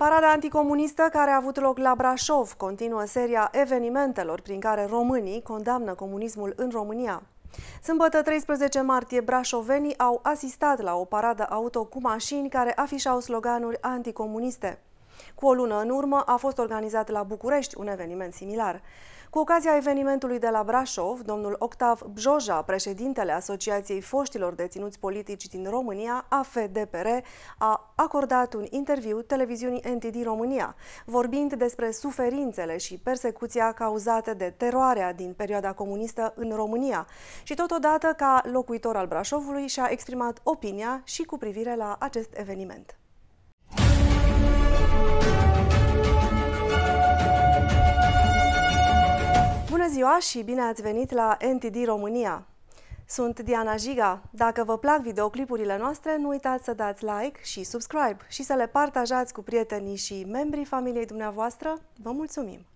Parada anticomunistă care a avut loc la Brașov continuă seria evenimentelor prin care românii condamnă comunismul în România. Sâmbătă 13 martie, brașovenii au asistat la o paradă auto cu mașini care afișau sloganuri anticomuniste. Cu o lună în urmă a fost organizat la București un eveniment similar. Cu ocazia evenimentului de la Brașov, domnul Octav Bjoja, președintele Asociației Foștilor Deținuți Politici din România, AFDPR, a acordat un interviu televiziunii NTD România, vorbind despre suferințele și persecuția cauzate de teroarea din perioada comunistă în România și totodată ca locuitor al Brașovului și-a exprimat opinia și cu privire la acest eveniment. Ziua și bine ați venit la NTD România! Sunt Diana Jiga. Dacă vă plac videoclipurile noastre, nu uitați să dați like și subscribe și să le partajați cu prietenii și membrii familiei dumneavoastră. Vă mulțumim!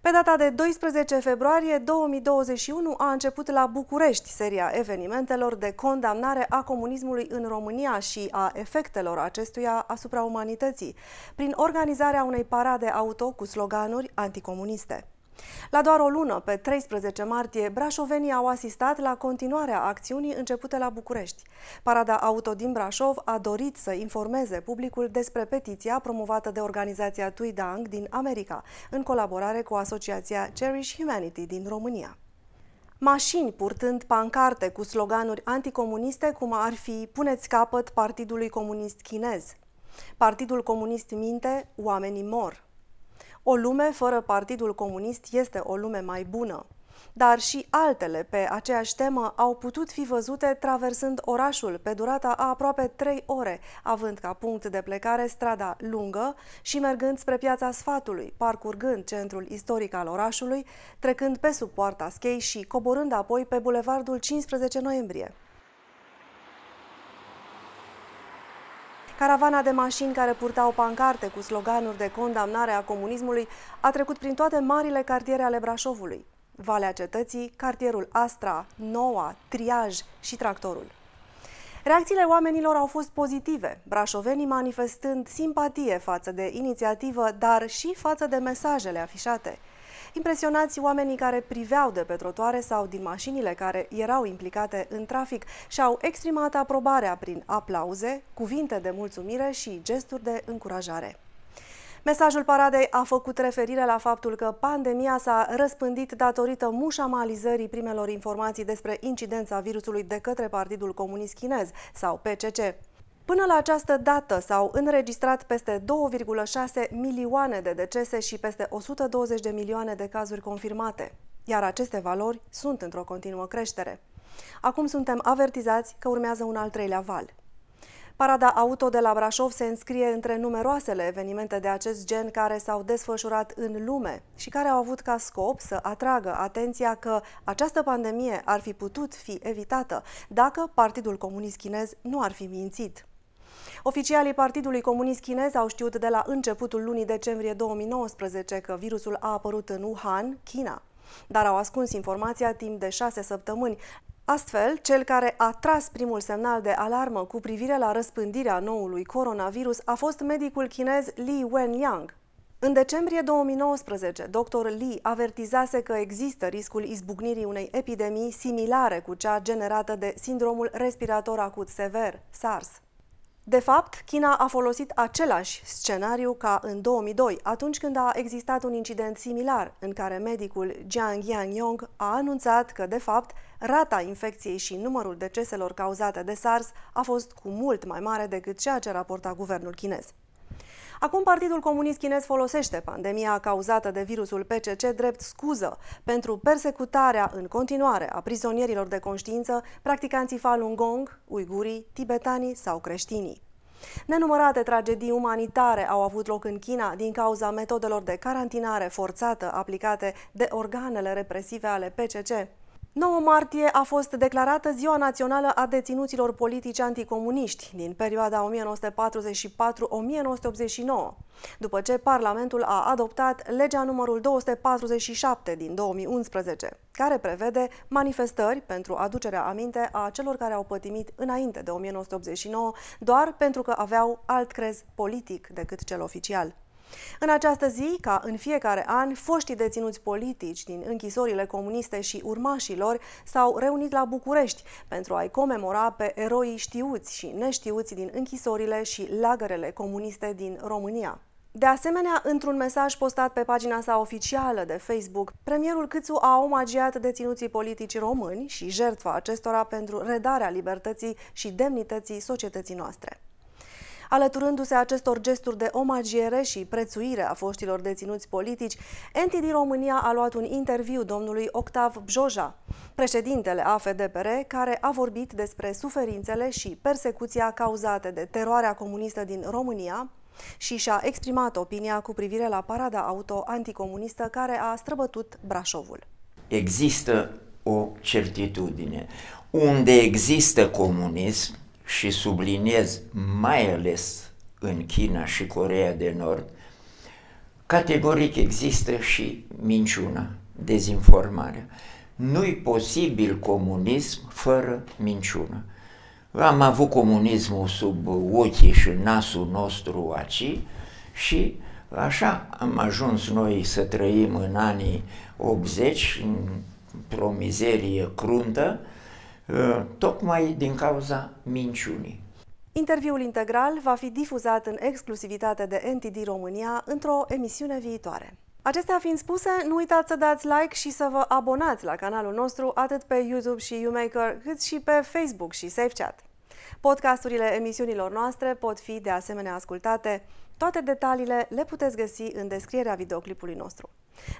Pe data de 12 februarie 2021 a început la București seria evenimentelor de condamnare a comunismului în România și a efectelor acestuia asupra umanității, prin organizarea unei parade auto cu sloganuri anticomuniste. La doar o lună, pe 13 martie, brașovenii au asistat la continuarea acțiunii începute la București. Parada Auto din Brașov a dorit să informeze publicul despre petiția promovată de organizația Tuidang din America, în colaborare cu asociația Cherish Humanity din România. Mașini purtând pancarte cu sloganuri anticomuniste, cum ar fi Puneți capăt Partidului Comunist Chinez. Partidul Comunist minte, oamenii mor. O lume fără Partidul Comunist este o lume mai bună. Dar și altele pe aceeași temă au putut fi văzute traversând orașul pe durata a aproape trei ore, având ca punct de plecare strada lungă și mergând spre piața Sfatului, parcurgând centrul istoric al orașului, trecând pe sub poarta Schei și coborând apoi pe bulevardul 15 noiembrie. Caravana de mașini care purtau pancarte cu sloganuri de condamnare a comunismului a trecut prin toate marile cartiere ale Brașovului. Valea Cetății, cartierul Astra, Noua, Triaj și Tractorul. Reacțiile oamenilor au fost pozitive, brașovenii manifestând simpatie față de inițiativă, dar și față de mesajele afișate – Impresionați oamenii care priveau de pe trotoare sau din mașinile care erau implicate în trafic și-au exprimat aprobarea prin aplauze, cuvinte de mulțumire și gesturi de încurajare. Mesajul paradei a făcut referire la faptul că pandemia s-a răspândit datorită mușamalizării primelor informații despre incidența virusului de către Partidul Comunist Chinez sau PCC. Până la această dată s-au înregistrat peste 2,6 milioane de decese și peste 120 de milioane de cazuri confirmate, iar aceste valori sunt într-o continuă creștere. Acum suntem avertizați că urmează un al treilea val. Parada auto de la Brașov se înscrie între numeroasele evenimente de acest gen care s-au desfășurat în lume și care au avut ca scop să atragă atenția că această pandemie ar fi putut fi evitată dacă Partidul Comunist Chinez nu ar fi mințit. Oficialii Partidului Comunist Chinez au știut de la începutul lunii decembrie 2019 că virusul a apărut în Wuhan, China, dar au ascuns informația timp de șase săptămâni. Astfel, cel care a tras primul semnal de alarmă cu privire la răspândirea noului coronavirus a fost medicul chinez Li Wenliang, în decembrie 2019, dr. Li avertizase că există riscul izbucnirii unei epidemii similare cu cea generată de sindromul respirator acut sever, SARS. De fapt, China a folosit același scenariu ca în 2002, atunci când a existat un incident similar, în care medicul Jiang Yangyong a anunțat că, de fapt, rata infecției și numărul deceselor cauzate de SARS a fost cu mult mai mare decât ceea ce raporta guvernul chinez. Acum Partidul Comunist Chinez folosește pandemia cauzată de virusul PCC drept scuză pentru persecutarea în continuare a prizonierilor de conștiință, practicanții Falun Gong, uigurii, tibetanii sau creștinii. Nenumărate tragedii umanitare au avut loc în China din cauza metodelor de carantinare forțată aplicate de organele represive ale PCC. 9 martie a fost declarată Ziua Națională a Deținuților Politici Anticomuniști din perioada 1944-1989, după ce Parlamentul a adoptat legea numărul 247 din 2011, care prevede manifestări pentru aducerea aminte a celor care au pătimit înainte de 1989 doar pentru că aveau alt crez politic decât cel oficial. În această zi, ca în fiecare an, foștii deținuți politici din închisorile comuniste și urmașilor s-au reunit la București pentru a-i comemora pe eroii știuți și neștiuți din închisorile și lagărele comuniste din România. De asemenea, într-un mesaj postat pe pagina sa oficială de Facebook, premierul Câțu a omagiat deținuții politici români și jertfa acestora pentru redarea libertății și demnității societății noastre. Alăturându-se acestor gesturi de omagiere și prețuire a foștilor deținuți politici, NTD România a luat un interviu domnului Octav Bjoja, președintele AFDPR, care a vorbit despre suferințele și persecuția cauzate de teroarea comunistă din România, și și-a exprimat opinia cu privire la parada auto anticomunistă care a străbătut Brașovul. Există o certitudine. Unde există comunism, și subliniez mai ales în China și Corea de Nord, categoric există și minciuna, dezinformarea. Nu-i posibil comunism fără minciună. Am avut comunismul sub ochii și nasul nostru aci și așa am ajuns noi să trăim în anii 80 într-o mizerie cruntă, Uh, tocmai din cauza minciunii. Interviul integral va fi difuzat în exclusivitate de NTD România într-o emisiune viitoare. Acestea fiind spuse, nu uitați să dați like și să vă abonați la canalul nostru atât pe YouTube și YouMaker, cât și pe Facebook și SafeChat. Podcasturile emisiunilor noastre pot fi de asemenea ascultate. Toate detaliile le puteți găsi în descrierea videoclipului nostru.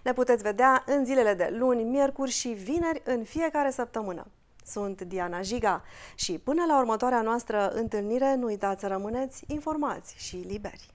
Ne puteți vedea în zilele de luni, miercuri și vineri în fiecare săptămână. Sunt Diana Jiga și până la următoarea noastră întâlnire, nu uitați să rămâneți informați și liberi.